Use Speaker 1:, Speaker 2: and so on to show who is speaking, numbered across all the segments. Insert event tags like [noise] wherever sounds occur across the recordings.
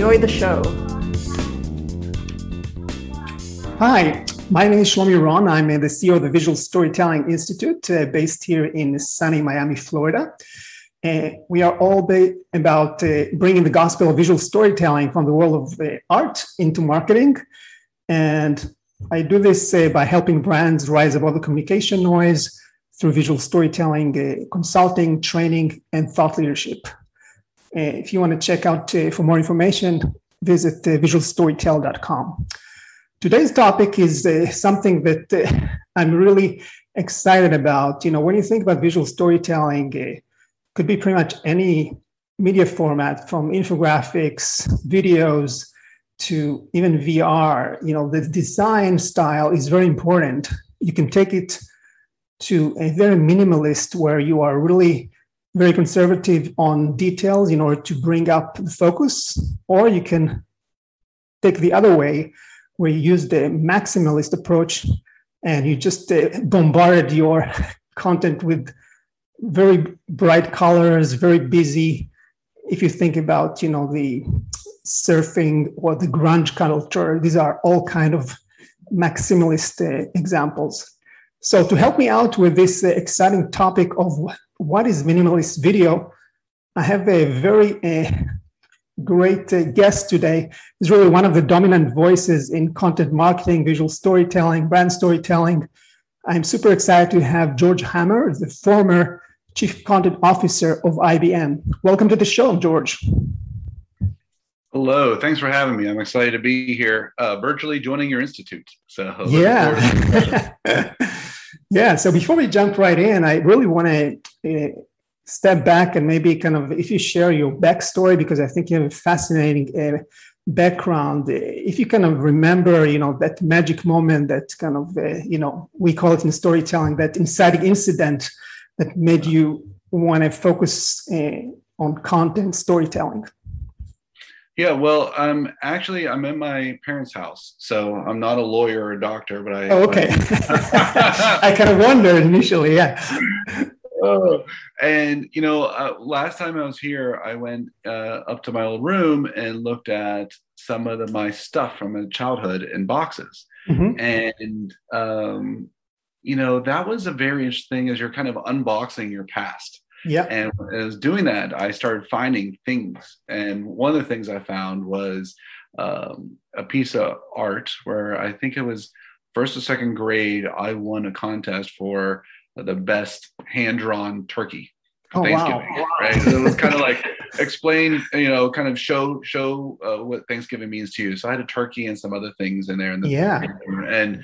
Speaker 1: Enjoy the show.
Speaker 2: Hi, my name is Shlomi Ron. I'm the CEO of the Visual Storytelling Institute uh, based here in sunny Miami, Florida. Uh, we are all ba- about uh, bringing the gospel of visual storytelling from the world of uh, art into marketing. And I do this uh, by helping brands rise above the communication noise through visual storytelling, uh, consulting, training, and thought leadership. Uh, if you want to check out uh, for more information, visit uh, visualstorytell.com. Today's topic is something that [laughs] I'm really excited about. You know, when you think about visual storytelling, it could be pretty much any media format from infographics, videos, to even VR, you know, the design style is very important. You can take it to a very minimalist where you are really very conservative on details in order to bring up the focus, or you can take the other way where you use the maximalist approach and you just uh, bombarded your [laughs] content with very bright colors, very busy. If you think about, you know, the surfing or the grunge culture, these are all kind of maximalist uh, examples. So to help me out with this uh, exciting topic of what is minimalist video, I have a very uh, great uh, guest today. He's really one of the dominant voices in content marketing, visual storytelling, brand storytelling. I'm super excited to have George Hammer, the former Chief Content Officer of IBM. Welcome to the show, George.
Speaker 3: Hello, thanks for having me. I'm excited to be here, uh, virtually joining your institute. So [laughs]
Speaker 2: yeah, [laughs] yeah. So before we jump right in, I really want to uh, step back and maybe kind of if you share your backstory because I think you have a fascinating uh, background. If you kind of remember, you know, that magic moment, that kind of uh, you know we call it in storytelling that inciting incident that made you want to focus on content storytelling.
Speaker 3: Yeah, well, um, actually, I'm in my parents' house, so I'm not a lawyer or a doctor, but I.
Speaker 2: Oh, okay. [laughs] I kind of wondered initially, yeah.
Speaker 3: oh, and you know, uh, last time I was here, I went uh, up to my old room and looked at some of the, my stuff from my childhood in boxes, mm-hmm. and um, you know, that was a very interesting thing as you're kind of unboxing your past
Speaker 2: yeah.
Speaker 3: And as doing that, I started finding things. And one of the things I found was um, a piece of art where I think it was first or second grade, I won a contest for the best hand drawn turkey.
Speaker 2: Oh, Thanksgiving,
Speaker 3: wow. right? So it was kind of like explain, you know, kind of show show uh, what Thanksgiving means to you. So I had a turkey and some other things in there,
Speaker 2: and the, yeah,
Speaker 3: and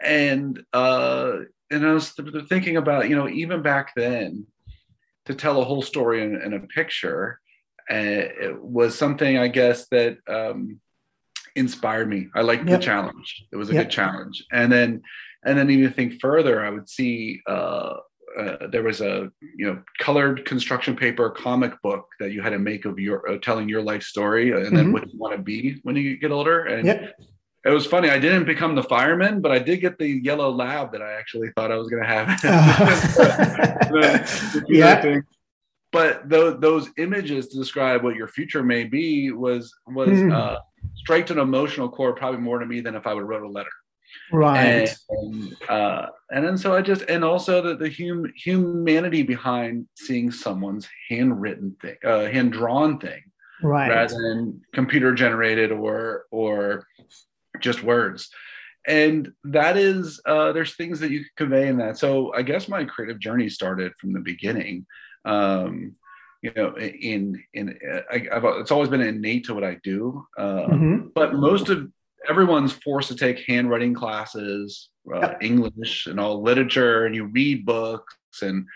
Speaker 3: and uh, and I was thinking about, you know, even back then, to tell a whole story in, in a picture uh, it was something I guess that um, inspired me. I liked yep. the challenge. It was a yep. good challenge. And then, and then even think further, I would see uh, uh, there was a you know colored construction paper comic book that you had to make of your uh, telling your life story and mm-hmm. then what you want to be when you get older. And
Speaker 2: yep
Speaker 3: it was funny. I didn't become the fireman, but I did get the yellow lab that I actually thought I was going to have. [laughs] [laughs]
Speaker 2: yeah.
Speaker 3: But those, those images to describe what your future may be was was mm. uh, straight to an emotional chord, probably more to me than if I would wrote a letter.
Speaker 2: Right.
Speaker 3: And, uh, and then so I just and also the the hum, humanity behind seeing someone's handwritten thing, uh, hand drawn thing,
Speaker 2: right,
Speaker 3: rather than computer generated or or just words. And that is uh, there's things that you can convey in that. So i guess my creative journey started from the beginning um, you know in in I, have it's always been innate to what i do uh, mm-hmm. but most of everyone's forced to take handwriting classes uh, english and all literature and you read books and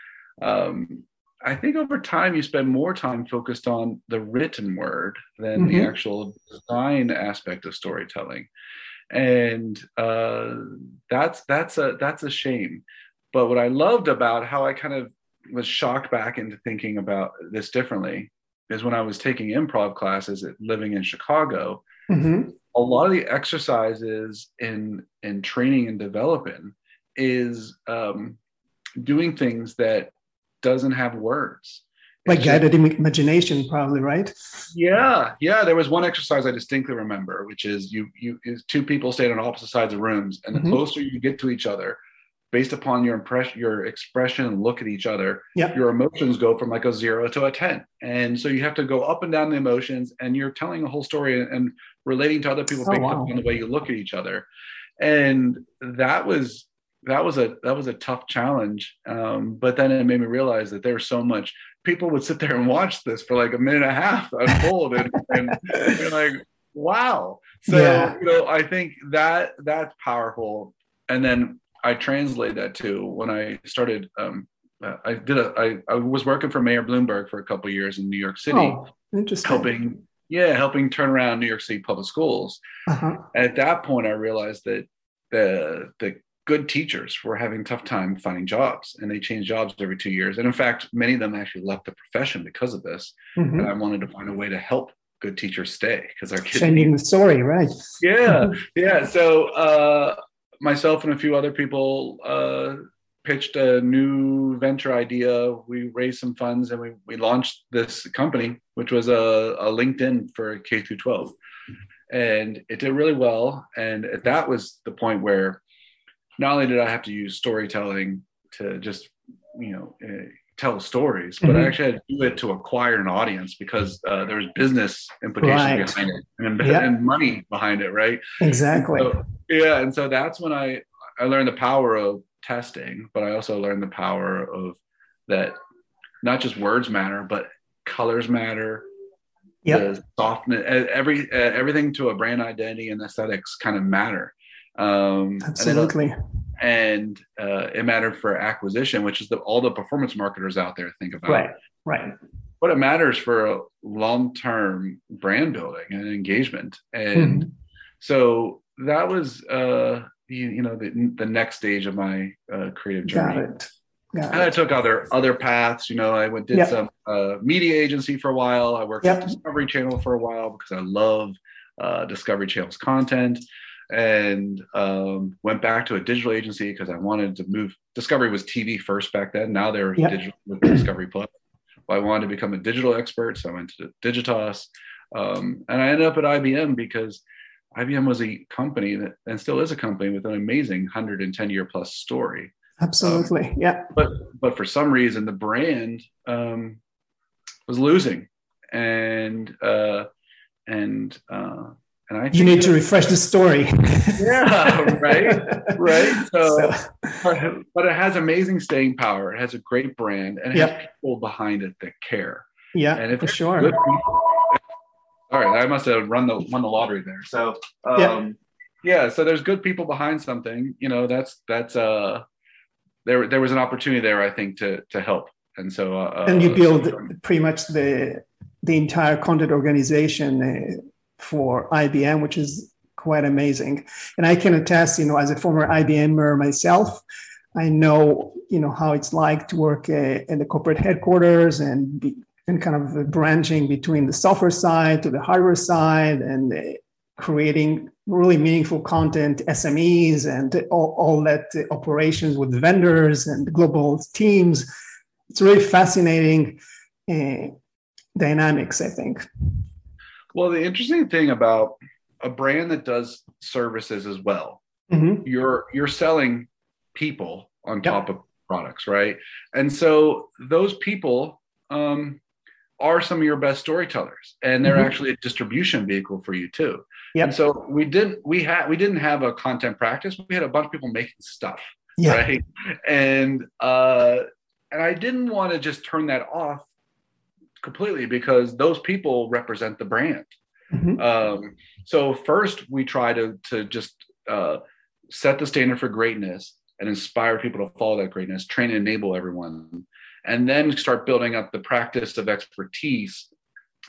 Speaker 3: um, I think over time you spend more time focused on the written word than mm-hmm. the actual design aspect of storytelling, and uh, that's that's a that's a shame. But what I loved about how I kind of was shocked back into thinking about this differently is when I was taking improv classes at living in Chicago. Mm-hmm. A lot of the exercises in in training and developing is um, doing things that doesn't have words
Speaker 2: like guided imagination probably right
Speaker 3: yeah yeah there was one exercise i distinctly remember which is you you is two people stand on opposite sides of rooms and the mm-hmm. closer you get to each other based upon your impression your expression and look at each other yep. your emotions go from like a zero to a 10 and so you have to go up and down the emotions and you're telling a whole story and, and relating to other people oh, based wow. upon the way you look at each other and that was that was a that was a tough challenge. Um, but then it made me realize that there's so much people would sit there and watch this for like a minute and a half unfold, and, and you're like, wow. So yeah. you know, I think that that's powerful. And then I translate that to when I started. Um, I did a. I, I was working for Mayor Bloomberg for a couple years in New York City, oh,
Speaker 2: interesting.
Speaker 3: helping yeah, helping turn around New York City public schools. Uh-huh. At that point, I realized that the the good teachers were having tough time finding jobs and they changed jobs every two years. And in fact many of them actually left the profession because of this mm-hmm. and i wanted to find a way to help good teachers stay because our kids
Speaker 2: changing the story right.
Speaker 3: Yeah [laughs] yeah. So uh, myself and a few other people uh, pitched a new venture idea. We raised some funds and we, we launched this company which was a, a linkedin for k through 12 and it did really well. And that was the point where not only did I have to use storytelling to just, you know, uh, tell stories, but mm-hmm. I actually had to do it to acquire an audience because uh, there was business implications right. behind it and, [laughs] yep. and, money behind it, right?
Speaker 2: Exactly.
Speaker 3: So, yeah, and so that's when I I learned the power of testing, but I also learned the power of that not just words matter, but colors matter.
Speaker 2: Yeah,
Speaker 3: softness, every everything to a brand identity and aesthetics kind of matter.
Speaker 2: Um, Absolutely.
Speaker 3: And, uh, it mattered for acquisition, which is the, all the performance marketers out there think about.
Speaker 2: Right. Right.
Speaker 3: But it matters for long-term brand building and engagement. And mm-hmm. so that was, uh, you, you, know, the, the next stage of my uh, creative journey.
Speaker 2: Got it. Got
Speaker 3: and I took other other paths. You know, I went did yep. some uh, media agency for a while. I worked yep. at Discovery Channel for a while because I love uh, Discovery Channel's content and um, went back to a digital agency because I wanted to move. Discovery was TV first back then. Now they're yep. digital with Discovery Plus. Well, I wanted to become a digital expert, so I went to Digitas, um, and I ended up at IBM because IBM was a company that, and still is a company with an amazing 110 year plus story.
Speaker 2: Absolutely, um, yeah.
Speaker 3: But but for some reason, the brand um, was losing, and uh, and uh, and I
Speaker 2: you need to refresh the story.
Speaker 3: yeah, right, [laughs] right. So, so, but it has amazing staying power. It has a great brand, and it yep. has people behind it that care.
Speaker 2: Yeah, and if for sure. People,
Speaker 3: all right, I must have run the won the lottery there. So, um, yeah. yeah, so there's good people behind something. You know, that's that's uh, there there was an opportunity there, I think, to to help, and so uh,
Speaker 2: and you build so pretty much the the entire content organization. Uh, for IBM, which is quite amazing. And I can attest, you know, as a former IBMer myself, I know, you know, how it's like to work uh, in the corporate headquarters and be, and kind of branching between the software side to the hardware side and uh, creating really meaningful content, SMEs, and all, all that operations with vendors and global teams. It's really fascinating uh, dynamics, I think.
Speaker 3: Well, the interesting thing about a brand that does services as well, mm-hmm. you're you're selling people on yep. top of products, right? And so those people um, are some of your best storytellers, and they're mm-hmm. actually a distribution vehicle for you too. Yep. And so we didn't we had we didn't have a content practice. We had a bunch of people making stuff, yeah. right? And uh, and I didn't want to just turn that off completely because those people represent the brand. Mm-hmm. Um, so first, we try to to just uh, set the standard for greatness and inspire people to follow that greatness, train and enable everyone. and then start building up the practice of expertise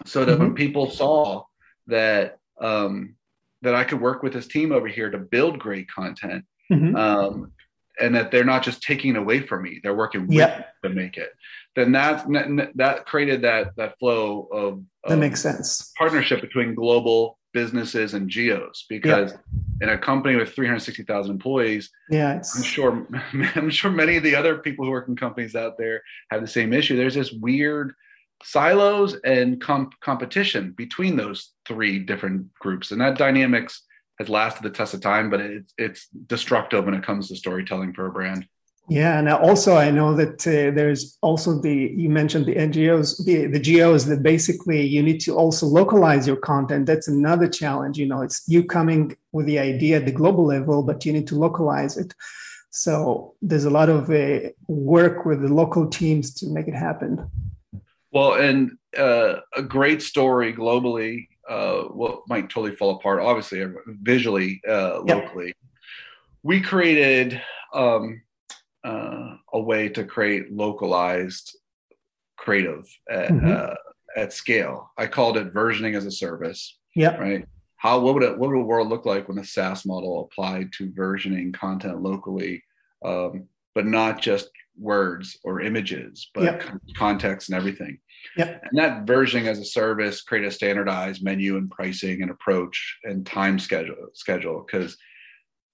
Speaker 3: so that mm-hmm. when people saw that um, that I could work with this team over here to build great content, mm-hmm. um, and that they're not just taking away from me; they're working with yep. to make it. Then that that created that that flow of, of
Speaker 2: that makes sense
Speaker 3: partnership between global businesses and geos because yep. in a company with 360,000 employees,
Speaker 2: yeah,
Speaker 3: I'm sure [laughs] I'm sure many of the other people who work in companies out there have the same issue. There's this weird silos and comp- competition between those three different groups and that dynamics has lasted the test of time but it's it's destructive when it comes to storytelling for a brand.
Speaker 2: Yeah and also i know that uh, there's also the you mentioned the ngos the, the geos that basically you need to also localize your content. That's another challenge you know it's you coming with the idea at the global level but you need to localize it. So there's a lot of uh, work with the local teams to make it happen.
Speaker 3: Well, and uh, a great story globally, uh, what might totally fall apart, obviously, visually, uh, locally. Yep. We created um, uh, a way to create localized creative at, mm-hmm. Uh, at scale. I called it versioning as a service.
Speaker 2: Yeah.
Speaker 3: Right. How what would it what would a world look like when a SaaS model applied to versioning content locally, um, but not just words or images, but yep. context and everything.
Speaker 2: Yep.
Speaker 3: And that versioning as a service create a standardized menu and pricing and approach and time schedule schedule. Because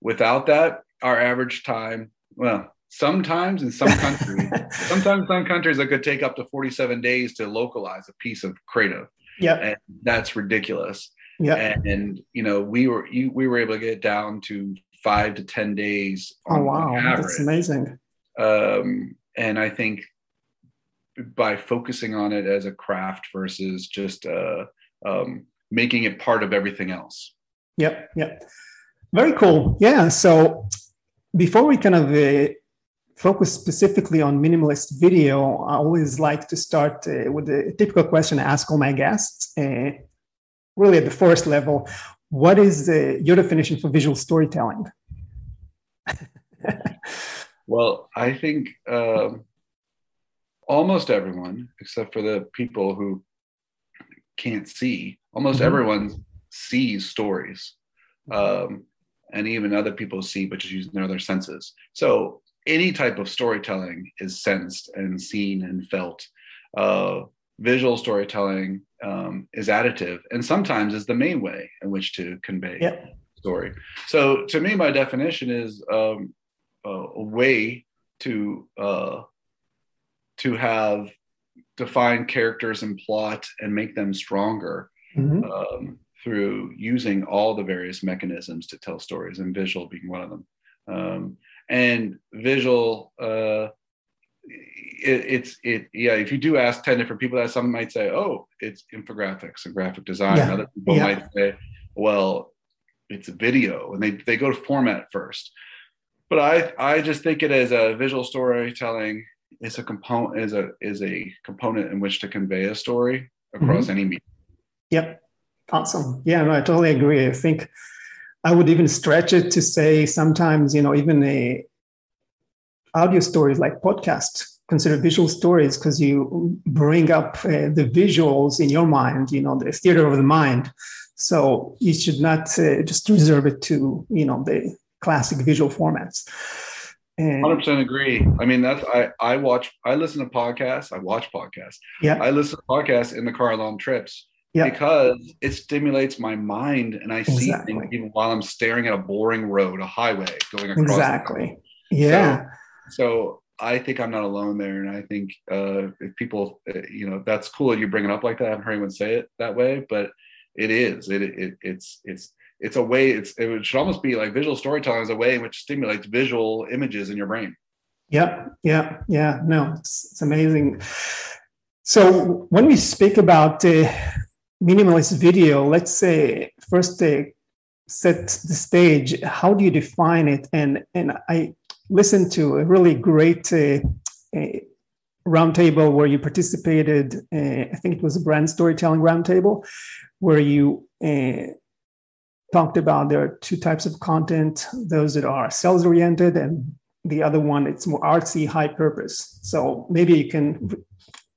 Speaker 3: without that, our average time, well, sometimes in some countries, [laughs] sometimes some countries it could take up to 47 days to localize a piece of creative.
Speaker 2: Yeah.
Speaker 3: And that's ridiculous.
Speaker 2: Yeah.
Speaker 3: And, and, you know, we were you, we were able to get down to five to ten days.
Speaker 2: Oh wow, that's amazing.
Speaker 3: Um, and I think by focusing on it as a craft versus just uh, um, making it part of everything else.
Speaker 2: Yep, yep. Very cool. Yeah. So before we kind of uh, focus specifically on minimalist video, I always like to start uh, with a typical question I ask all my guests. Uh, really, at the first level, what is uh, your definition for visual storytelling? [laughs]
Speaker 3: well, I think. Um, almost everyone, except for the people who can't see, almost mm-hmm. everyone sees stories. Um, and even other people see, but just using their other senses. So any type of storytelling is sensed and seen and felt. Uh, visual storytelling um, is additive and sometimes is the main way in which to convey
Speaker 2: yep.
Speaker 3: story. So to me, my definition is um, a way to uh, to have defined characters and plot and make them stronger mm-hmm. um, through using all the various mechanisms to tell stories, and visual being one of them. Um, and visual, uh, it, it's it yeah. If you do ask ten different people that, some might say, "Oh, it's infographics and graphic design." Yeah. Other people yeah. might say, "Well, it's a video," and they they go to format first. But I I just think it as a visual storytelling is a component is a is a component in which to convey a story across mm-hmm. any medium.
Speaker 2: Yep. Awesome. Yeah, no, I totally agree. I think I would even stretch it to say sometimes, you know, even a audio stories like podcast consider visual stories because you bring up uh, the visuals in your mind, you know, the theater of the mind. So you should not uh, just reserve it to, you know, the classic visual formats.
Speaker 3: Hundred percent agree. I mean, that's I I watch I listen to podcasts. I watch podcasts.
Speaker 2: Yeah.
Speaker 3: I listen to podcasts in the car long trips.
Speaker 2: Yeah.
Speaker 3: Because it stimulates my mind and I exactly. see things even while I'm staring at a boring road, a highway going across.
Speaker 2: Exactly. Yeah.
Speaker 3: So, so, I think I'm not alone there, and I think uh, if people, uh, you know, that's cool. That you bring it up like that. I haven't heard anyone say it that way, but it is. It, it it's it's it's a way it's it should almost be like visual storytelling is a way in which stimulates visual images in your brain.
Speaker 2: Yeah yeah yeah no it's, it's amazing. So when we speak about uh, minimalist video let's say first uh, set the stage how do you define it? And and i listened to a really great uh, uh roundtable where you participated i think it was a brand storytelling roundtable where you talked about there are two types of content those that are sales oriented and the other one it's more artsy, high purpose. So maybe you can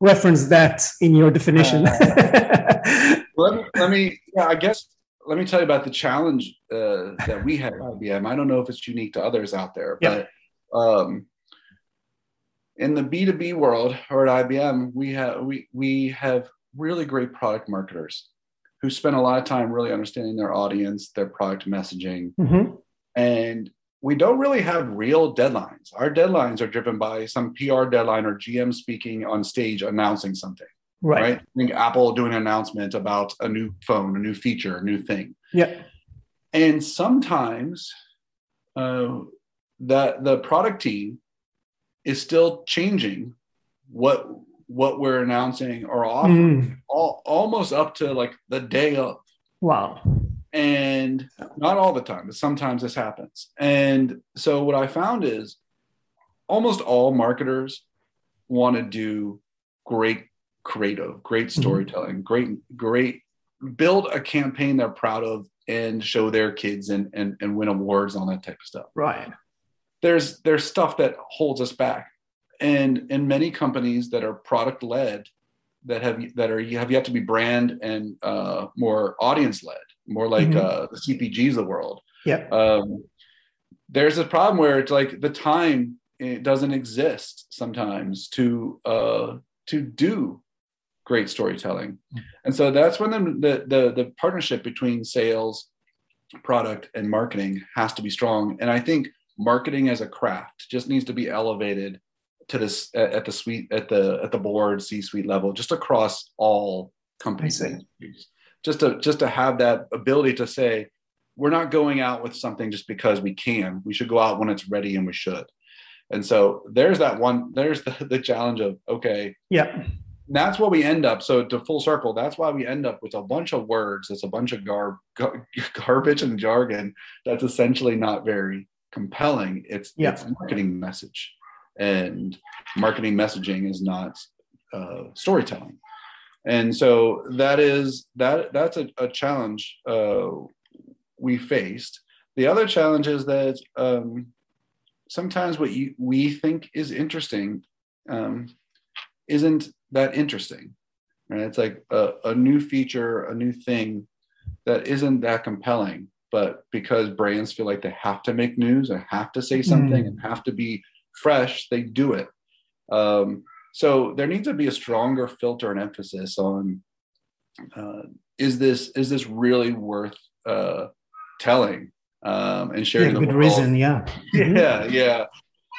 Speaker 2: reference that in your definition.
Speaker 3: Uh, [laughs] let me, let me, yeah, I guess, let me tell you about the challenge uh, that we had at IBM. I don't know if it's unique to others out there,
Speaker 2: Yeah.
Speaker 3: but um, in the B2B world or at IBM, we have we we have really great product marketers who spend a lot of time really understanding their audience, their product messaging,
Speaker 2: Mhm.
Speaker 3: and we don't really have real deadlines. Our deadlines are driven by some PR deadline or GM speaking on stage announcing something,
Speaker 2: Right.
Speaker 3: right? I think Apple doing an announcement about a new phone, a new feature, a new thing.
Speaker 2: Yeah.
Speaker 3: And sometimes uh, that the product team is still changing what what we're announcing or offering
Speaker 2: Mm.
Speaker 3: all, almost up to like the day of
Speaker 2: Wow.
Speaker 3: and not all the time but sometimes this happens and so what i found is almost all marketers want to do great creative great storytelling great great build a campaign they're proud of and show their kids and and, and win awards on that type of stuff
Speaker 2: Right.
Speaker 3: there's there's stuff that holds us back and in many companies that are product led that have that are have yet to be brand and uh, more audience led more like
Speaker 2: Mhm.
Speaker 3: uh, the cpgs of the world
Speaker 2: Yeah.
Speaker 3: um, there's a problem where it's like the time it doesn't exist sometimes to uh, to do great storytelling and so that's when the the the partnership between sales product and marketing has to be strong and i think marketing as a craft just needs to be elevated to this at, at the suite at the at the board c suite level just across all companies
Speaker 2: I see.
Speaker 3: and industries. just to just to have that ability to say we're not going out with something just because we can we should go out when it's ready and we should and so there's that one there's the, the challenge of okay
Speaker 2: Yeah.
Speaker 3: that's what we end up so to full circle that's why we end up with a bunch of words that's a bunch of garb gar- [laughs] garbage and jargon that's essentially not very compelling it's
Speaker 2: Yeah.
Speaker 3: it's marketing message and marketing messaging is not uh, storytelling. And so that is that that's a, a challenge uh, we faced. The other challenge is that um, sometimes what you, we think is interesting um, isn't that interesting right? It's like a, a new feature a new thing that isn't that compelling but because brands feel like they have to make news and have to say something
Speaker 2: Mm.
Speaker 3: and have to be fresh they do it um, so there needs to be a stronger filter and emphasis on uh, is this is this really worth uh, telling um, and sharing the
Speaker 2: Good
Speaker 3: world?
Speaker 2: reason. Yeah. [laughs]
Speaker 3: yeah yeah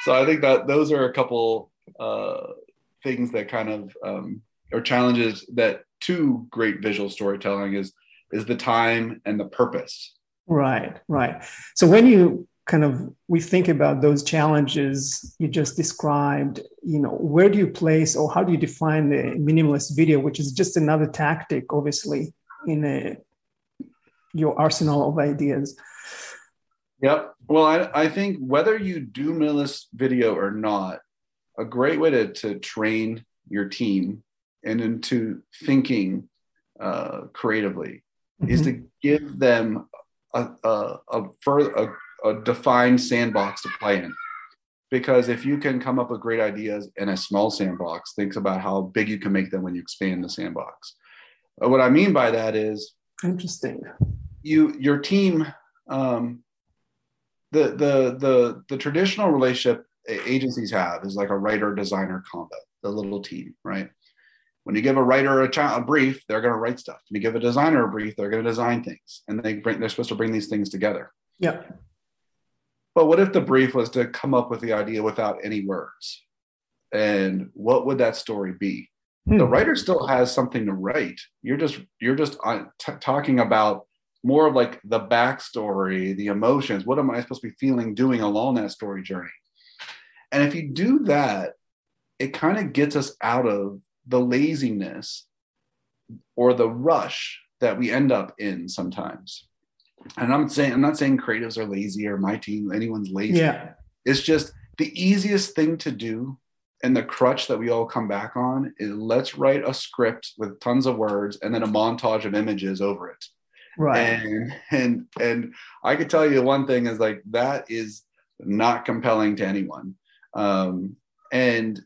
Speaker 3: so i think that those are a couple uh, things that kind of um, or challenges that to great visual storytelling is is the time and the purpose
Speaker 2: Right, right. So when you kind of we think about those challenges you just described, you know, where do you place or how do you define the minimalist video, which is just another tactic, obviously, in a, your arsenal of ideas?
Speaker 3: Yep. Well, I, I think whether you do minimalist video or not, a great way to, to train your team and into thinking uh, creatively is to give them a, a, a, further, a, a defined sandbox to play in. Because if you can come up with great ideas in a small sandbox, think about how big you can make them when you expand the sandbox. Uh, What I mean by that is
Speaker 2: Interesting.
Speaker 3: you your team um, the the the the traditional relationship agencies have is like a writer designer combo the little team right when you give a writer a, cha- a brief they're going to write stuff when you give a designer a brief they're going to design things and they bring they're supposed to bring these things together
Speaker 2: Yeah.
Speaker 3: But what if the brief was to come up with the idea without any words? And what would that story be? The
Speaker 2: Hmm.
Speaker 3: writer still has something to write. You're just you're just uh, t- talking about more of like the backstory the emotions. What am i supposed to be feeling doing along that story journey? And if you do that it kind of gets us out of the laziness or the rush that we end up in sometimes and i'm saying i'm not saying creatives are lazy or my team anyone's lazy
Speaker 2: Yeah.
Speaker 3: it's just the easiest thing to do and the crutch that we all come back on is let's write a script with tons of words and then a montage of images over it
Speaker 2: Right.
Speaker 3: and and and i could tell you one thing is like that is not compelling to anyone. Um, and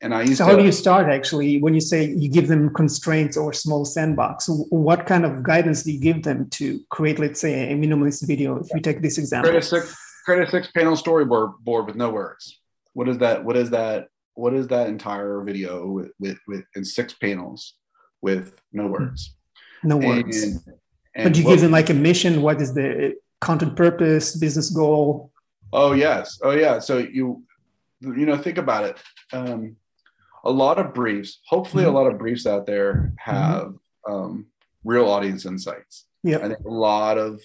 Speaker 3: and I used
Speaker 2: so
Speaker 3: to.
Speaker 2: how do you start actually when you say you give them constraints or small sandbox? What kind of guidance do you give them to create, let's say, a minimalist video? If we take this example,
Speaker 3: create a six, create a six panel storyboard board with no words. What is that? What is that? What is that entire video with with, with in six panels with no words?
Speaker 2: No words.
Speaker 3: And, and
Speaker 2: but you
Speaker 3: what-
Speaker 2: give them like a mission. What is the content purpose, business goal?
Speaker 3: Oh yes. Oh yeah. So you you know think about it. Um, a lot of briefs. Hopefully,
Speaker 2: Mhm.
Speaker 3: a lot of briefs out there have um, real audience insights.
Speaker 2: Yeah.
Speaker 3: I think a lot of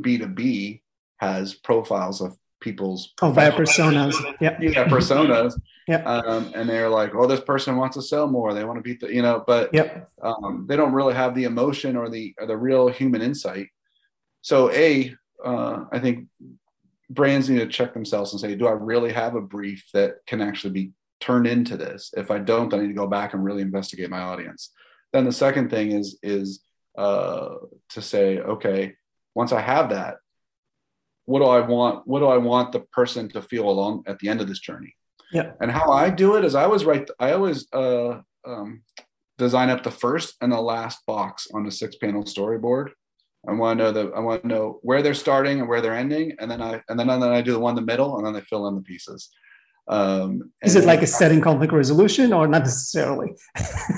Speaker 3: B two B has profiles of people's
Speaker 2: Oh, via personas. Yeah.
Speaker 3: yeah personas. [laughs]
Speaker 2: Yeah.
Speaker 3: Um, and they're like, oh, this person wants to sell more. They want to beat the you know, but
Speaker 2: Yep.
Speaker 3: um, they don't really have the emotion or the or the real human insight. So a, uh, I think brands need to check themselves and say, do I really have a brief that can actually be turned into this? If I don't, then I need to go back and really investigate my audience. Then the second thing is is uh, to say, okay, once I have that, what do I want? What do I want the person to feel along at the end of this journey?
Speaker 2: Yeah.
Speaker 3: And how I do it is I always write. I always uh, um, design up the first and the last box on the six panel storyboard. I want to know the I want to know where they're starting and where they're ending, and then I and then and then I do the one in the middle, and then I fill in the pieces. Um,
Speaker 2: Is it like a setting conflict resolution or not necessarily?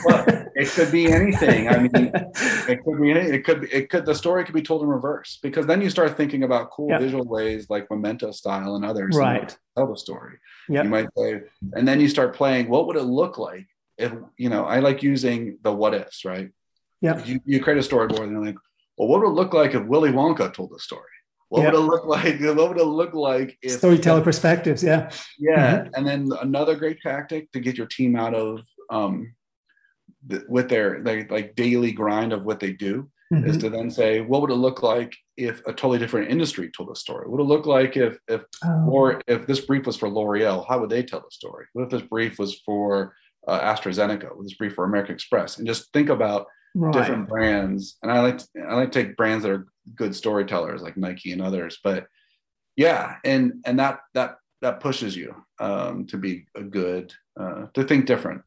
Speaker 3: Well, it could be anything. I mean, [laughs] it could be it could be, it could the story could be told in reverse because then you start thinking about cool
Speaker 2: Yeah.
Speaker 3: visual ways like memento style and others to
Speaker 2: right.
Speaker 3: tell the story
Speaker 2: Yeah.
Speaker 3: you might say and then you start playing what would it look like if you know i like using the what ifs right
Speaker 2: Yeah.
Speaker 3: you, you create a storyboard and you're like well what would it look like if willy wonka told the story what
Speaker 2: Yeah.
Speaker 3: would it look [laughs] like what would it look like if
Speaker 2: Storyteller perspectives. Yeah.
Speaker 3: yeah and then another great tactic to get your team out of um th- with their like, like daily grind of what they do is
Speaker 2: Mhm.
Speaker 3: to then say what would it look like if a totally different industry told a story what would it look like if if
Speaker 2: Oh,
Speaker 3: or if this brief was for L'Oreal, how would they tell the story? What if this brief was for uh, AstraZeneca? What if this brief for American Express? And just think about
Speaker 2: right.
Speaker 3: different brands. And I like to, I like to take brands that are good storytellers like Nike and others. But yeah, and and that that that pushes you um, to be a good uh, to think different.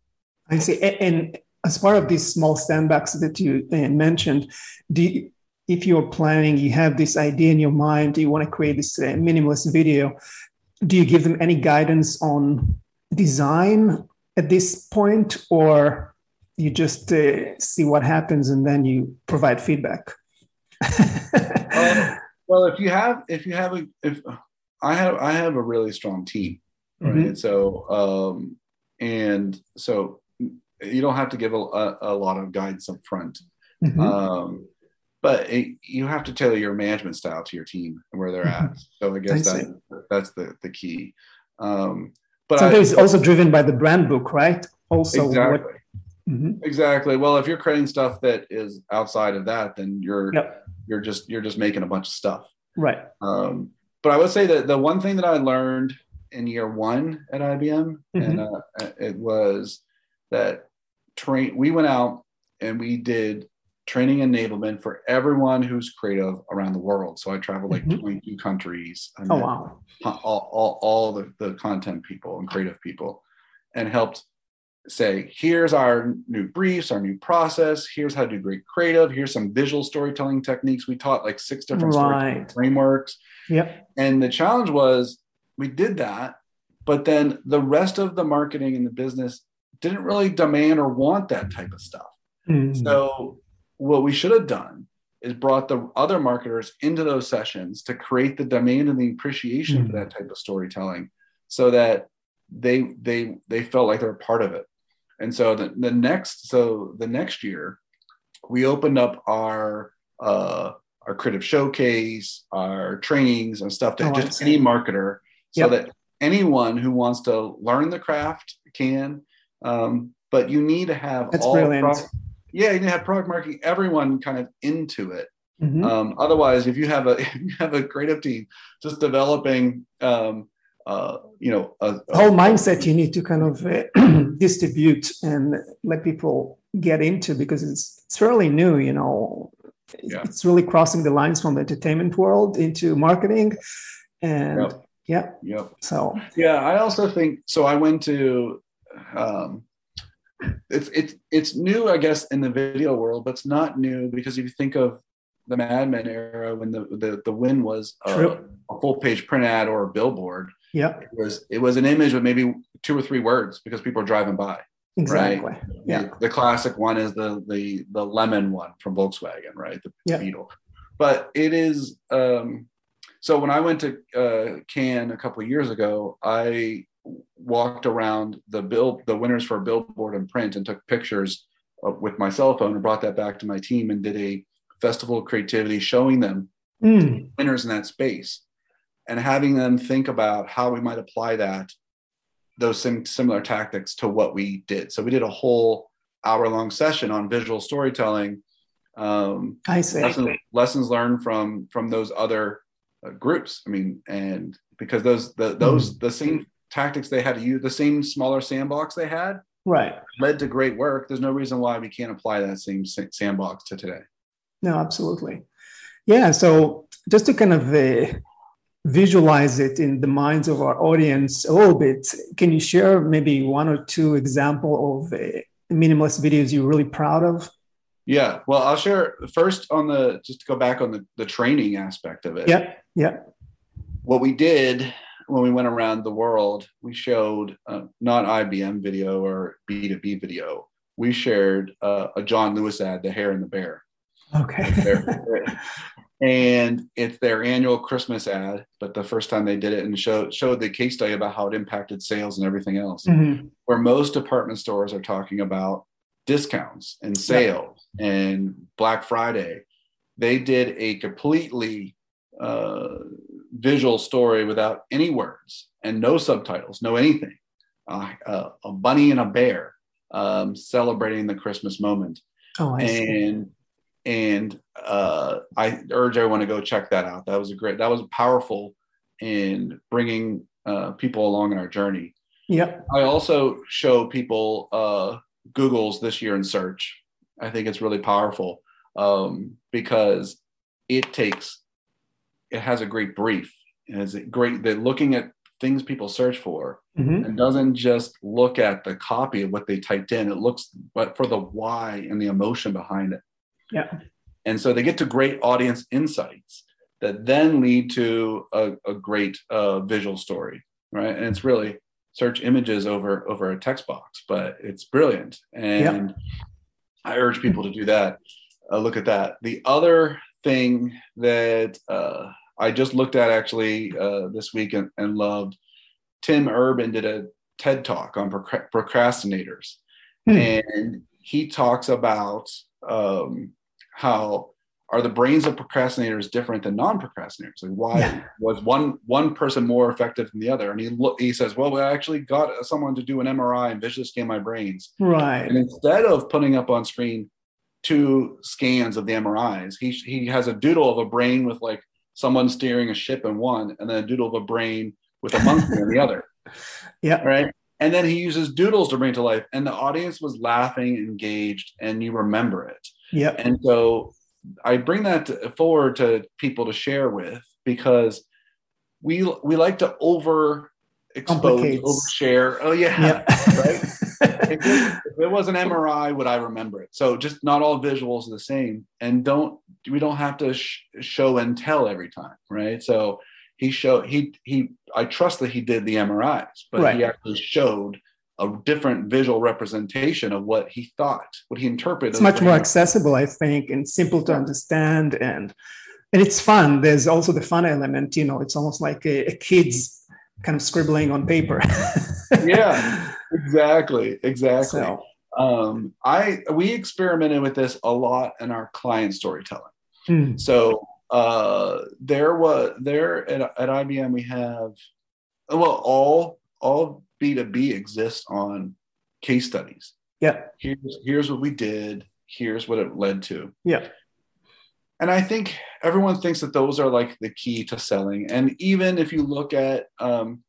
Speaker 2: I see. A- And as part of these small sandbox that you uh, mentioned, do you, if you're planning, you have this idea in your mind, you want to create this uh, minimalist video, do you give them any guidance on design at this point, or you just uh, see what happens and then you provide feedback?
Speaker 3: Um, [laughs] well, if you have if you have a if I have I have a really strong team. right?
Speaker 2: Mhm.
Speaker 3: So, um, and so you don't have to give a, a, a lot of guidance up front,
Speaker 2: Mhm.
Speaker 3: um, but it, you have to tailor your management style to your team and where they're at. So I guess
Speaker 2: I
Speaker 3: that that's the the key. Um, but
Speaker 2: Sometimes
Speaker 3: I,
Speaker 2: it's also driven by the brand book, right? Also,
Speaker 3: exactly,
Speaker 2: what, Mhm.
Speaker 3: exactly. Well, if you're creating stuff that is outside of that, then you're
Speaker 2: Yep.
Speaker 3: you're just you're just making a bunch of stuff.
Speaker 2: right.
Speaker 3: Um, but I would say that the one thing that I learned in year one at IBM, and uh, it was that train. We went out and we did training enablement for everyone who's creative around the world. So I traveled like
Speaker 2: Mhm.
Speaker 3: 22 countries. I
Speaker 2: Oh, wow.
Speaker 3: all, all, all the, the content people and creative people and helped say here's our new briefs our new process here's how to do great creative here's some visual storytelling techniques we taught like six different storytelling
Speaker 2: Right.
Speaker 3: frameworks
Speaker 2: Yep.
Speaker 3: and the challenge was we did that but then the rest of the marketing and the business didn't really demand or want that type of stuff
Speaker 2: Mhm.
Speaker 3: so what we should have done is brought the other marketers into those sessions to create the demand and the appreciation for
Speaker 2: Mm.
Speaker 3: that type of storytelling so that they they they felt like they're a part of it. And so the, the next so the next year we opened up our uh our creative showcase, our trainings and stuff to
Speaker 2: Oh,
Speaker 3: just any marketer so
Speaker 2: Yep.
Speaker 3: that anyone who wants to learn the craft can um, but you need to have
Speaker 2: That's
Speaker 3: all
Speaker 2: brilliant.
Speaker 3: pro- yeah, you need to have product marketing, everyone kind of into it.
Speaker 2: Mhm.
Speaker 3: Um, otherwise, if you have a [laughs] if you have a creative team just developing, um, uh, you know, a,
Speaker 2: the whole mindset you need to kind of uh, [clears throat] distribute and let people get into because it's it's fairly new you know
Speaker 3: Yeah.
Speaker 2: it's really crossing the lines from the entertainment world into marketing and
Speaker 3: Yep.
Speaker 2: Yeah.
Speaker 3: Yep.
Speaker 2: So
Speaker 3: yeah, I also think so. I went to um, it's it's it's new, I guess, in the video world, but it's not new because if you think of the Mad Men era when the the, the win was a, a full page print ad or a billboard.
Speaker 2: Yeah.
Speaker 3: It was it was an image with maybe two or three words because people are driving by.
Speaker 2: Exactly.
Speaker 3: Right?
Speaker 2: Yeah.
Speaker 3: The, the, classic one is the the the lemon one from Volkswagen, right? The
Speaker 2: yeah.
Speaker 3: Beetle. But it is um so when I went to uh, Cannes a couple of years ago, I walked around the bill the winners for billboard and print and took pictures with my cell phone and brought that back to my team and did a festival of creativity showing them
Speaker 2: mm.
Speaker 3: winners in that space and having them think about how we might apply that those sim- similar tactics to what we did. So we did a whole hour long session on visual storytelling um,
Speaker 2: I see.
Speaker 3: Lessons, lessons learned from from those other uh, groups. I mean and because those the those mm. the same tactics they had to use the same smaller sandbox they had
Speaker 2: right.
Speaker 3: led to great work. There's no reason why we can't apply that same sandbox to today.
Speaker 2: No absolutely. Yeah so just to kind of uh, visualize it in the minds of our audience a little bit. Can you share maybe one or two example of uh, minimalist videos you're really proud of?
Speaker 3: Yeah. Well i'll share first on the just to go back on the, the training aspect of it.
Speaker 2: Yeah. Yeah.
Speaker 3: What we did when we went around the world, we showed uh, not IBM video or B2B video. We shared uh, a John Lewis ad, The Hare and the Bear.
Speaker 2: Okay. [laughs]
Speaker 3: and it's their annual Christmas ad, but the first time they did it and showed showed the case study about how it impacted sales and everything else.
Speaker 2: Mm-hmm.
Speaker 3: Where most department stores are talking about discounts and sales yeah. and Black Friday, they did a completely uh, visual story without any words and no subtitles, no anything. Uh, uh, a bunny and a bear um, celebrating the Christmas moment.
Speaker 2: Oh, I
Speaker 3: and
Speaker 2: see.
Speaker 3: And uh, I urge everyone to go check that out. That was a great. That was powerful in bringing uh, people along in our journey.
Speaker 2: Yep.
Speaker 3: I also show people uh, Google's this year in search. I think it's really powerful um, because it takes it has a great brief and it's great that looking at things people search for
Speaker 2: mm-hmm.
Speaker 3: and doesn't just look at the copy of what they typed in it looks but for the why and the emotion behind it
Speaker 2: yeah.
Speaker 3: And so they get to great audience insights that then lead to a, a great uh, visual story right? And it's really search images over over a text box but it's brilliant. And i urge people to do that. Uh, look at that. The other thing that uh, I just looked at actually uh, this week and, and, loved. Tim Urban did a TED talk on procrastinators, hmm. and he talks about um, how are the brains of procrastinators different than non-procrastinators? Like why yeah. was one one person more effective than the other? And he look, he says, well, we actually got someone to do an MRI and visually scan my brains.
Speaker 2: Right.
Speaker 3: And instead of putting up on screen two scans of the MRIs. He he has a doodle of a brain with like someone steering a ship in one, and then a doodle of a brain with a monkey in the other. [laughs]
Speaker 2: Yeah.
Speaker 3: Right. And then he uses doodles to bring to life, and the audience was laughing, engaged, and you remember it.
Speaker 2: Yeah.
Speaker 3: And so I bring that forward to people to share with because we we like to over expose, overshare. Oh yeah,
Speaker 2: yeah. [laughs]
Speaker 3: right. if, it, if, it, was an MRI, would I remember it? So just not all visuals are the same, and don't we don't have to sh- show and tell every time, right? So he showed he he. I trust that he did the MRIs, but
Speaker 2: right.
Speaker 3: he actually showed a different visual representation of what he thought, what he interpreted.
Speaker 2: It's much more accessible, I think, and simple to understand, and and it's fun. There's also the fun element. You know, it's almost like a, a kid's kind of scribbling on paper. [laughs]
Speaker 3: yeah, exactly, exactly.
Speaker 2: So.
Speaker 3: Um, I we experimented with this a lot in our client storytelling.
Speaker 2: Mm.
Speaker 3: So uh, there was there at, at IBM we have well all all B2B exists on case studies.
Speaker 2: Yeah.
Speaker 3: Here's here's what we did. Here's what it led to.
Speaker 2: Yeah.
Speaker 3: And I think everyone thinks that those are like the key to selling. And even if you look at um,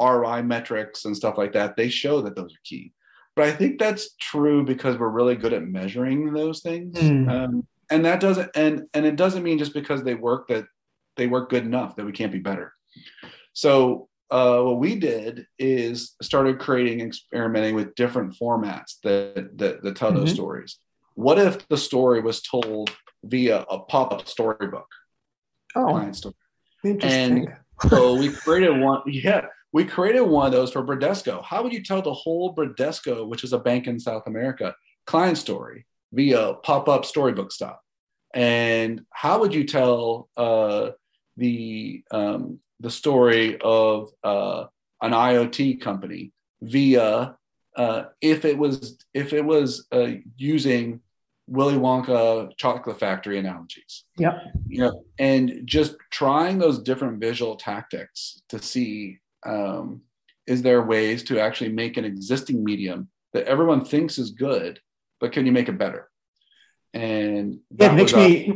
Speaker 3: ROI metrics and stuff like that, they show that those are key. But I think that's true because we're really good at measuring those things.
Speaker 2: Mm.
Speaker 3: Um, and that doesn't and and it doesn't mean just because they work that they work good enough that we can't be better. So uh, what we did is started creating, experimenting with different formats that that, that tell mm-hmm. those stories. What if the story was told via a pop-up storybook?
Speaker 2: Oh, client story. Interesting.
Speaker 3: And so we created one. [laughs] Yeah, we created one of those for Bradesco. How would you tell the whole Bradesco, which is a bank in South America, client story via pop-up storybook style? And how would you tell uh, the um, the story of uh, an IoT company via uh, if it was if it was uh, using Willy Wonka chocolate factory analogies.
Speaker 2: Yeah.
Speaker 3: You know, and just trying those different visual tactics to see um, is there ways to actually make an existing medium that everyone thinks is good, but can you make it better? And
Speaker 2: yeah, it makes me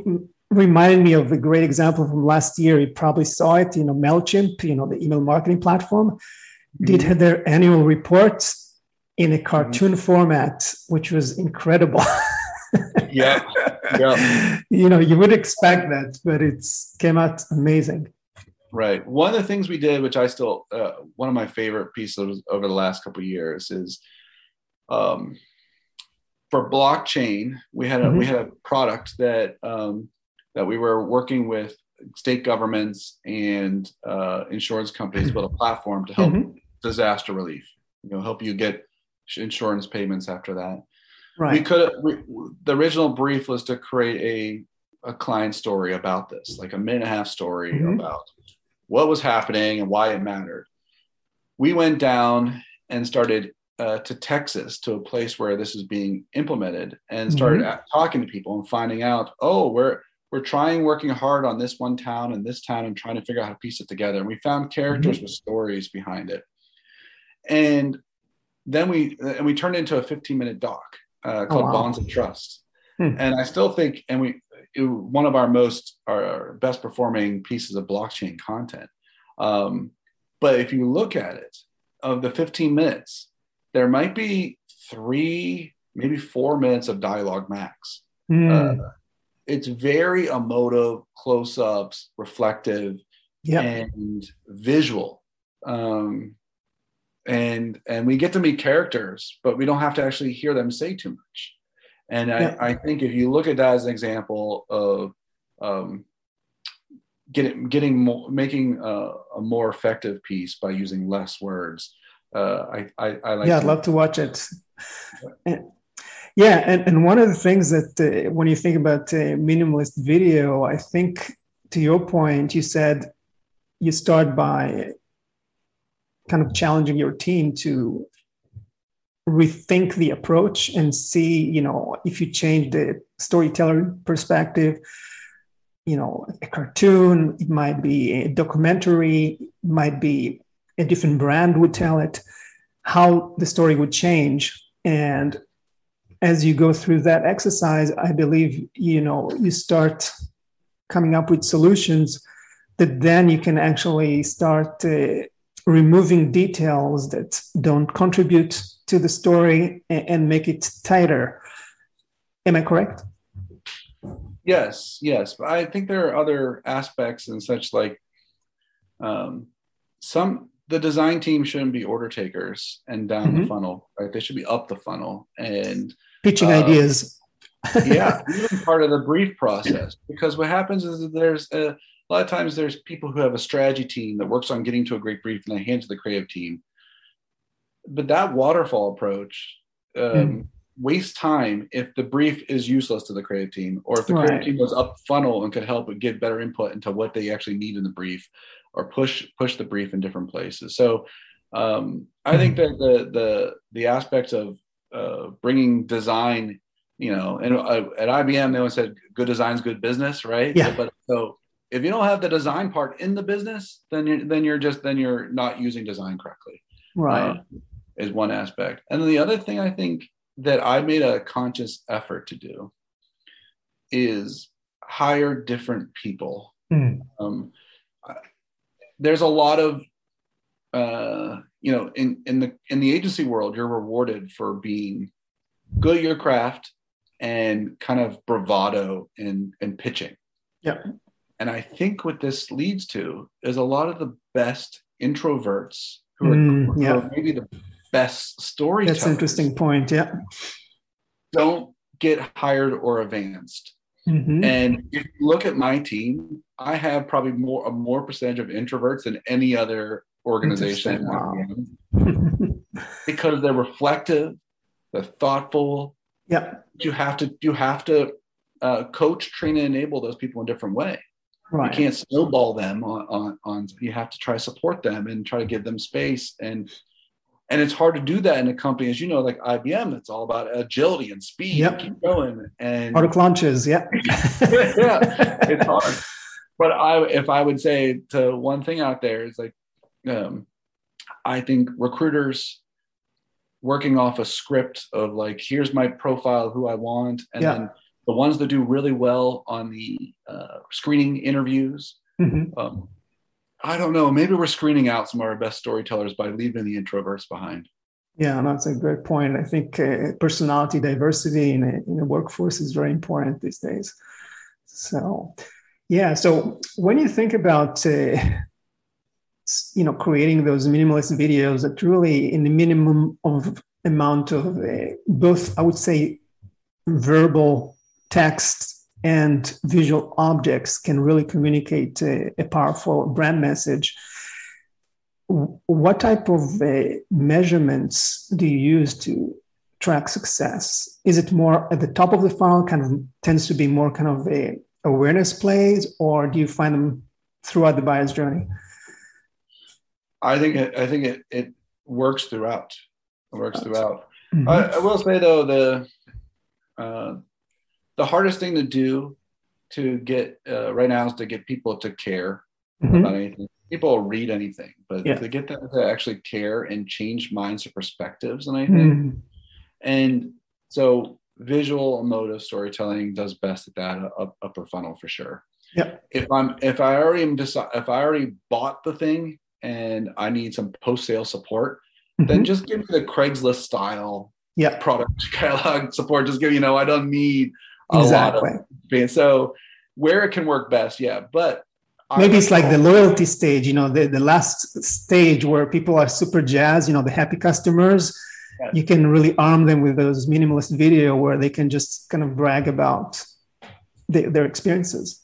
Speaker 2: reminded me of a great example from last year. You probably saw it, you know, MailChimp, you know, the email marketing platform, mm-hmm. did their annual reports in a cartoon mm-hmm. format, which was incredible. [laughs]
Speaker 3: yeah. Yeah.
Speaker 2: You know, you would expect that, but it's came out amazing.
Speaker 3: Right. One of the things we did, which I still, uh, one of my favorite pieces over the last couple years is, um, for blockchain, we had a mm-hmm. we had a product that um, that we were working with state governments and uh, insurance companies build a platform to help mm-hmm. disaster relief. You know, help you get insurance payments after that. Right. We could. We, the original brief was to create a a client story about this, like a minute and a half story mm-hmm. about what was happening and why it mattered. We went down and started uh, to Texas to a place where this is being implemented and started mm-hmm. talking to people and finding out, oh, we're we're trying working hard on this one town and this town and trying to figure out how to piece it together. And we found characters mm-hmm. with stories behind it. And then we and we turned into a 15 minute doc uh, called oh, wow. Bonds of Trust. Hmm. And I still think, and we it, one of our most our best performing pieces of blockchain content. Um, but if you look at it, of the 15 minutes, there might be three, maybe four minutes of dialogue max. Mm. Uh, it's very emotive, close ups, reflective, yep. and visual. Um, and and we get to meet characters, but we don't have to actually hear them say too much. And I, I think if you look at that as an example of um, getting getting more, making a, a, more effective piece by using less words, uh, I, I, I like.
Speaker 2: Yeah, I'd love to watch it. Yeah, and, and one of the things that uh, when you think about uh, minimalist video, I think to your point, you said you start by kind of challenging your team to rethink the approach and see, you know, if you change the storyteller perspective, you know, a cartoon, it might be a documentary, might be a different brand would tell it, how the story would change. And as you go through that exercise, I believe you know you start coming up with solutions that then you can actually start uh, removing details that don't contribute to the story and, and make it tighter. Am I correct?
Speaker 3: Yes, yes. But I think there are other aspects and such like um, some the design team shouldn't be order takers and down mm-hmm. the funnel, right? They should be up the funnel and
Speaker 2: pitching um, ideas. [laughs]
Speaker 3: yeah, [laughs] even part of the brief process. Because what happens is that there's a, a, lot of times there's people who have a strategy team that works on getting to a great brief and they hand to the creative team. But that waterfall approach um, mm. wastes time if the brief is useless to the creative team, or if the right. creative team goes up funnel and could help give better input into what they actually need in the brief, or push push the brief in different places. So um, I think hmm. that the the the aspects of uh, bringing design, you know, and uh, at IBM they always said good design is good business, right?
Speaker 2: Yeah.
Speaker 3: But so if you don't have the design part in the business, then you're then you're just then you're not using design correctly.
Speaker 2: Right. Uh,
Speaker 3: is one aspect, and then the other thing I think that I made a conscious effort to do is hire different people. Mm. Um, there's a lot of uh, you know, in in the in the agency world, you're rewarded for being good at your craft and kind of bravado and and pitching.
Speaker 2: Yeah.
Speaker 3: And I think what this leads to is a lot of the best introverts who are,
Speaker 2: Mm,
Speaker 3: who
Speaker 2: yeah.
Speaker 3: are maybe the best storytellers
Speaker 2: That's an interesting point. Yeah.
Speaker 3: don't get hired or advanced.
Speaker 2: Mhm.
Speaker 3: And if you look at my team, I have probably more a more percentage of introverts than any other organization
Speaker 2: Wow. [laughs]
Speaker 3: because they're reflective, they're thoughtful.
Speaker 2: yeah.
Speaker 3: You have to you have to uh, coach, train, and enable those people in a different way.
Speaker 2: Right.
Speaker 3: You can't snowball them on, on on you have to try to support them and try to give them space and and it's hard to do that in a company as you know like IBM it's all about agility and speed
Speaker 2: Yep.
Speaker 3: and keep going and
Speaker 2: Product launches. Yeah. [laughs]
Speaker 3: yeah, it's [laughs] hard. But I, if I would say to one thing out there is like, um, I think recruiters working off a script of like, here's my profile, who I want, and
Speaker 2: Yeah.
Speaker 3: then the ones that do really well on the uh, screening interviews.
Speaker 2: Mhm.
Speaker 3: Um, I don't know. Maybe we're screening out some of our best storytellers by leaving the introverts behind.
Speaker 2: Yeah, that's a great point. I think uh, personality diversity in a, in a workforce is very important these days. So, yeah. So when you think about, uh, you know, creating those minimalist videos that really, in the minimum of amount of uh, both, I would say, verbal text and visual objects can really communicate uh, a powerful brand message what type of uh, measurements do you use to track success? Is it more at the top of the funnel, kind of tends to be more kind of a awareness plays, or do you find them throughout the buyer's journey?
Speaker 3: I think it, I think it, it works throughout. It works throughout.
Speaker 2: Mhm.
Speaker 3: I, I will say though the uh, the hardest thing to do to get uh, right now is to get people to care
Speaker 2: Mhm.
Speaker 3: about anything. People read anything, but
Speaker 2: Yeah.
Speaker 3: to get them to actually care and change minds or perspectives and anything.
Speaker 2: Mhm.
Speaker 3: And so visual emotive storytelling does best at that uh, up, upper funnel for sure.
Speaker 2: Yeah.
Speaker 3: If I'm if I already am deci- if I already bought the thing and I need some post sale support, then
Speaker 2: Mhm.
Speaker 3: just give me the Craigslist style
Speaker 2: Yeah,
Speaker 3: product [laughs] catalog support. Just give you know I don't need a
Speaker 2: exactly.
Speaker 3: lot of so where it can work best, yeah. But I-
Speaker 2: Maybe it's like the loyalty stage, you know, the, the last stage where people are super jazz you know, the happy customers.
Speaker 3: Yeah.
Speaker 2: You can really arm them with those minimalist video where they can just kind of brag about the, their experiences.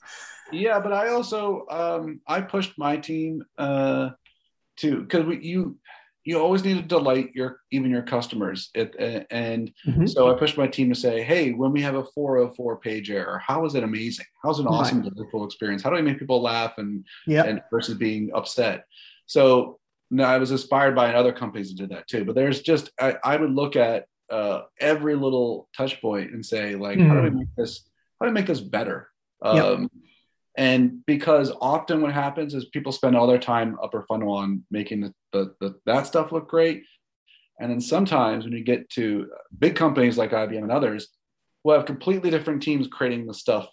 Speaker 3: Yeah, but I also um, I pushed my team uh, to because you you always need to delight your even your customers. It, and
Speaker 2: Mhm.
Speaker 3: so I pushed my team to say, hey, when we have a 404 page error, how is it amazing? How's an awesome delightful experience? How do we make people laugh and
Speaker 2: Yeah.
Speaker 3: and versus being upset? So no, I was inspired by other companies that did that too. But there's just I, I would look at uh, every little touch point and say like, how do we make this? How do we make this better?
Speaker 2: Yep.
Speaker 3: Um, and because often what happens is people spend all their time upper funnel on making the, the, the that stuff look great, and then sometimes when you get to big companies like IBM and others, we'll have completely different teams creating the stuff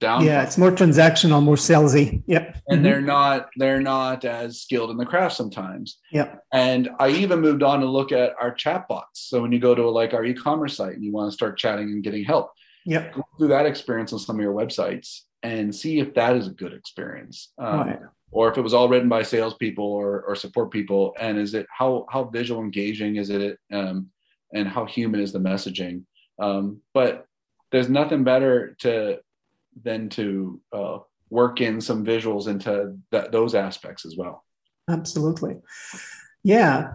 Speaker 3: down.
Speaker 2: Yeah, it's more transactional, more salesy. Yep.
Speaker 3: and
Speaker 2: Mhm.
Speaker 3: they're not they're not as skilled in the craft sometimes.
Speaker 2: Yep.
Speaker 3: And I even moved on to look at our chat bots. So when you go to like our e-commerce site and you want to start chatting and getting help,
Speaker 2: Yep.
Speaker 3: go through that experience on some of your websites and see if that is a good experience. Um,
Speaker 2: Right.
Speaker 3: Or if it was all written by salespeople or, or support people, and is it how how visual engaging is it, um, and how human is the messaging? Um, but there's nothing better to than to uh, work in some visuals into that, those aspects as well.
Speaker 2: Absolutely. Yeah.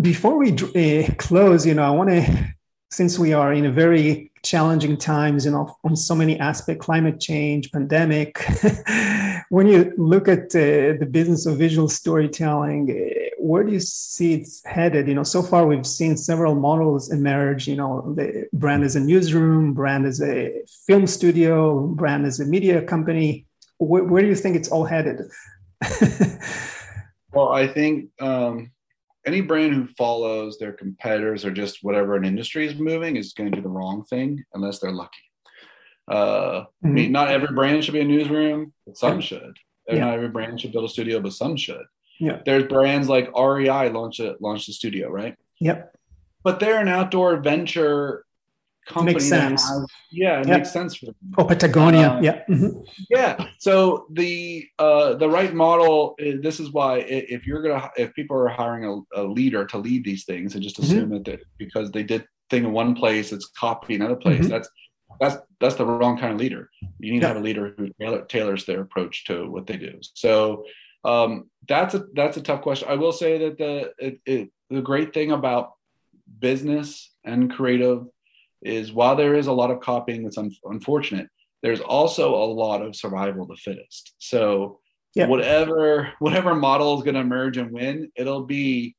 Speaker 2: Before we uh, close, you know, I want to, since we are in a very challenging times, you know, on so many aspects, climate change, pandemic, [laughs] when you look at uh, the business of visual storytelling, uh, where do you see it's headed? You know, so far we've seen several models emerge. You know, the brand as a newsroom, brand as a film studio, brand as a media company. Where, where do you think it's all headed? [laughs]
Speaker 3: Well, I think um, any brand who follows their competitors or just whatever an industry is moving is going to do the wrong thing unless they're lucky. Uh, I mean, not every brand should be a newsroom, but some should.
Speaker 2: Yeah.
Speaker 3: Not every brand should build a studio, but some should.
Speaker 2: Yeah.
Speaker 3: There's brands like REI launch a launched a studio, right?
Speaker 2: Yep.
Speaker 3: But they're an outdoor adventure company
Speaker 2: makes sense.
Speaker 3: has- yeah, it
Speaker 2: Yeah.
Speaker 3: makes sense for them.
Speaker 2: Oh, Patagonia.
Speaker 3: Uh,
Speaker 2: yeah. Mhm.
Speaker 3: Yeah. So the uh, the right model. Is, this is why if you're gonna if people are hiring a, a leader to lead these things and just
Speaker 2: Mhm.
Speaker 3: assume that because they did thing in one place, it's copy another place.
Speaker 2: Mhm.
Speaker 3: That's that's that's the wrong kind of leader. You need to have a leader who tailor, tailors their approach to what they do. So um, that's a that's a tough question. I will say that the it, it, the great thing about business and creative is while there is a lot of copying that's un- unfortunate, there's also a lot of survival of the fittest. So
Speaker 2: Yeah.
Speaker 3: whatever whatever model is going to emerge and win, it'll be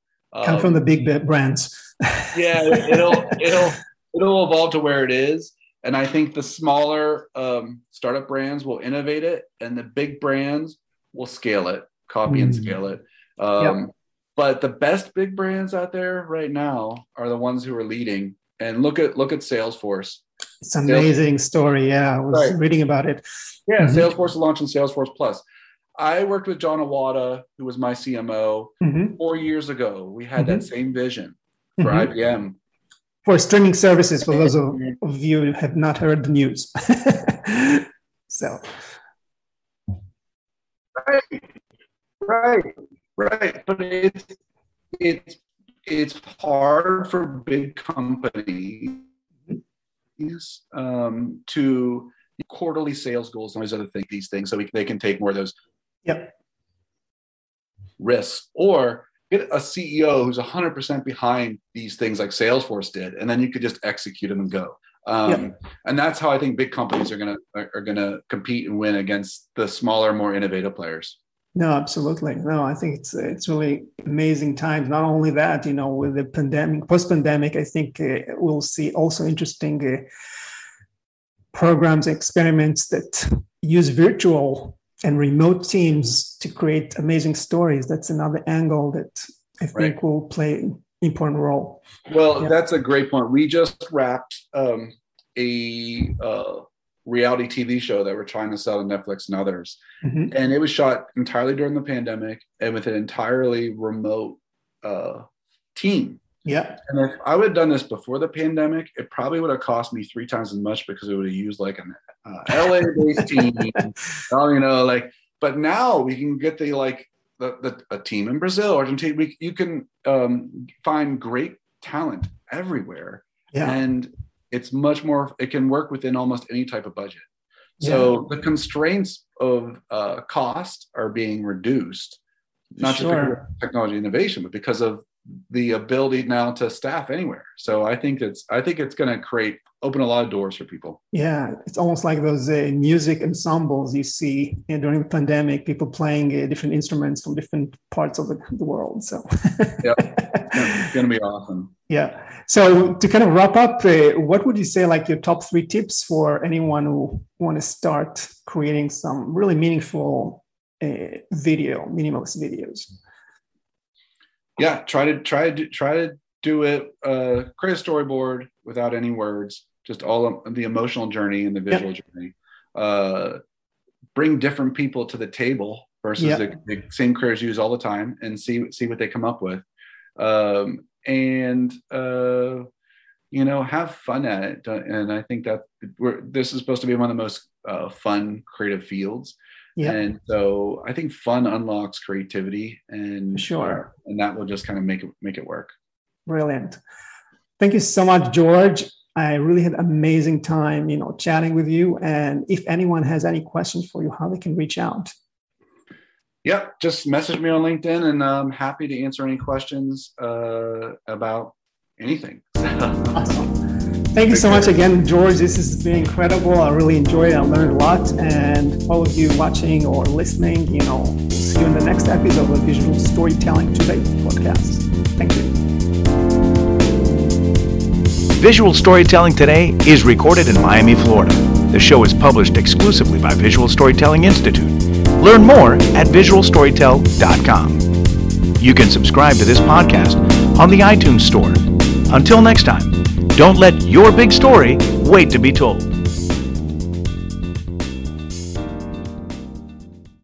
Speaker 2: Come
Speaker 3: um,
Speaker 2: from the big brands. [laughs]
Speaker 3: yeah it'll it'll it'll evolve to where it is and i think the smaller um, startup brands will innovate it and the big brands will scale it copy and
Speaker 2: Mm.
Speaker 3: scale it um, but the best big brands out there right now are the ones who are leading and look at look at salesforce
Speaker 2: It's an amazing story. Yeah, I was
Speaker 3: Right.
Speaker 2: reading about it.
Speaker 3: yeah
Speaker 2: Mhm.
Speaker 3: salesforce is launching salesforce plus i worked with jon iwata who was my cmo
Speaker 2: Mhm.
Speaker 3: four years ago we had that same vision for ibm
Speaker 2: For streaming services, for those of, of you who have not heard the news. [laughs] so,
Speaker 3: Right, Right, right. But it's it's it's hard for big companies um, to quarterly sales goals and all these other things, these things, so we, they can take more of those
Speaker 2: yep.
Speaker 3: risks, or get a CEO who's 100% behind these things like Salesforce did, and then you could just execute them and go. Um,
Speaker 2: Yeah.
Speaker 3: And that's how I think big companies are gonna are, are gonna compete and win against the smaller, more innovative players.
Speaker 2: No, absolutely. No, I think it's it's really amazing times. Not only that, you know, with the pandemic, post-pandemic, I think uh, we'll see also interesting uh, programs, experiments that use virtual and remote teams to create amazing stories. That's another angle that I think
Speaker 3: Right.
Speaker 2: will play an important role.
Speaker 3: Well,
Speaker 2: Yeah.
Speaker 3: that's a great point. We just wrapped um, a uh, reality TV show that we're trying to sell to Netflix and others,
Speaker 2: Mhm.
Speaker 3: and it was shot entirely during the pandemic and with an entirely remote uh, team.
Speaker 2: Yeah,
Speaker 3: And if I would have done this before the pandemic, it probably would have cost me three times as much because it would have used like an uh, LA-based team. [laughs] Oh, you know, like. But now we can get the like the, the a team in Brazil, Argentina. We, you can um, find great talent everywhere,
Speaker 2: yeah,
Speaker 3: and it's much more. It can work within almost any type of budget. So the constraints of uh, cost are being reduced, not just because of technology innovation, but because of the ability now to staff anywhere. So I think it's I think it's going to create open a lot of doors for people.
Speaker 2: Yeah, it's almost like those uh, music ensembles you see you know, during the pandemic, people playing uh, different instruments from different parts of the, the world. So, yeah,
Speaker 3: It's going to be awesome.
Speaker 2: yeah. So, to kind of wrap up, uh, what would you say like your top three tips for anyone who want to start creating some really meaningful uh, video, minimalist videos?
Speaker 3: Yeah, try to try to try to do it. Uh, create a storyboard without any words, just all of the emotional journey and the visual journey. Uh, bring different people to the table versus
Speaker 2: Yeah.
Speaker 3: the, the same creators use all the time, and see see what they come up with. Um, and uh, you know, have fun at it. And I think that we're, this is supposed to be one of the most uh, fun creative fields.
Speaker 2: Yeah,
Speaker 3: And so I think fun unlocks creativity, and
Speaker 2: Sure.
Speaker 3: uh, and that will just kind of make it make it work.
Speaker 2: brilliant. Thank you so much, George. I really had amazing time, you know, chatting with you. And if anyone has any questions for you, how they can reach out.
Speaker 3: Yep, just message me on LinkedIn, and I'm happy to answer any questions uh, about anything. [laughs]
Speaker 2: Awesome. Thank you so much again, George. This has been incredible. I really enjoyed it. I learned a lot. And all of you watching or listening, you know, see you in the next episode of Visual Storytelling Today podcast. Thank you.
Speaker 4: Visual Storytelling Today is recorded in Miami, Florida. The show is published exclusively by Visual Storytelling Institute. Learn more at visualstorytell.com. You can subscribe to this podcast on the iTunes Store. Until next time, don't let your big story wait to be told.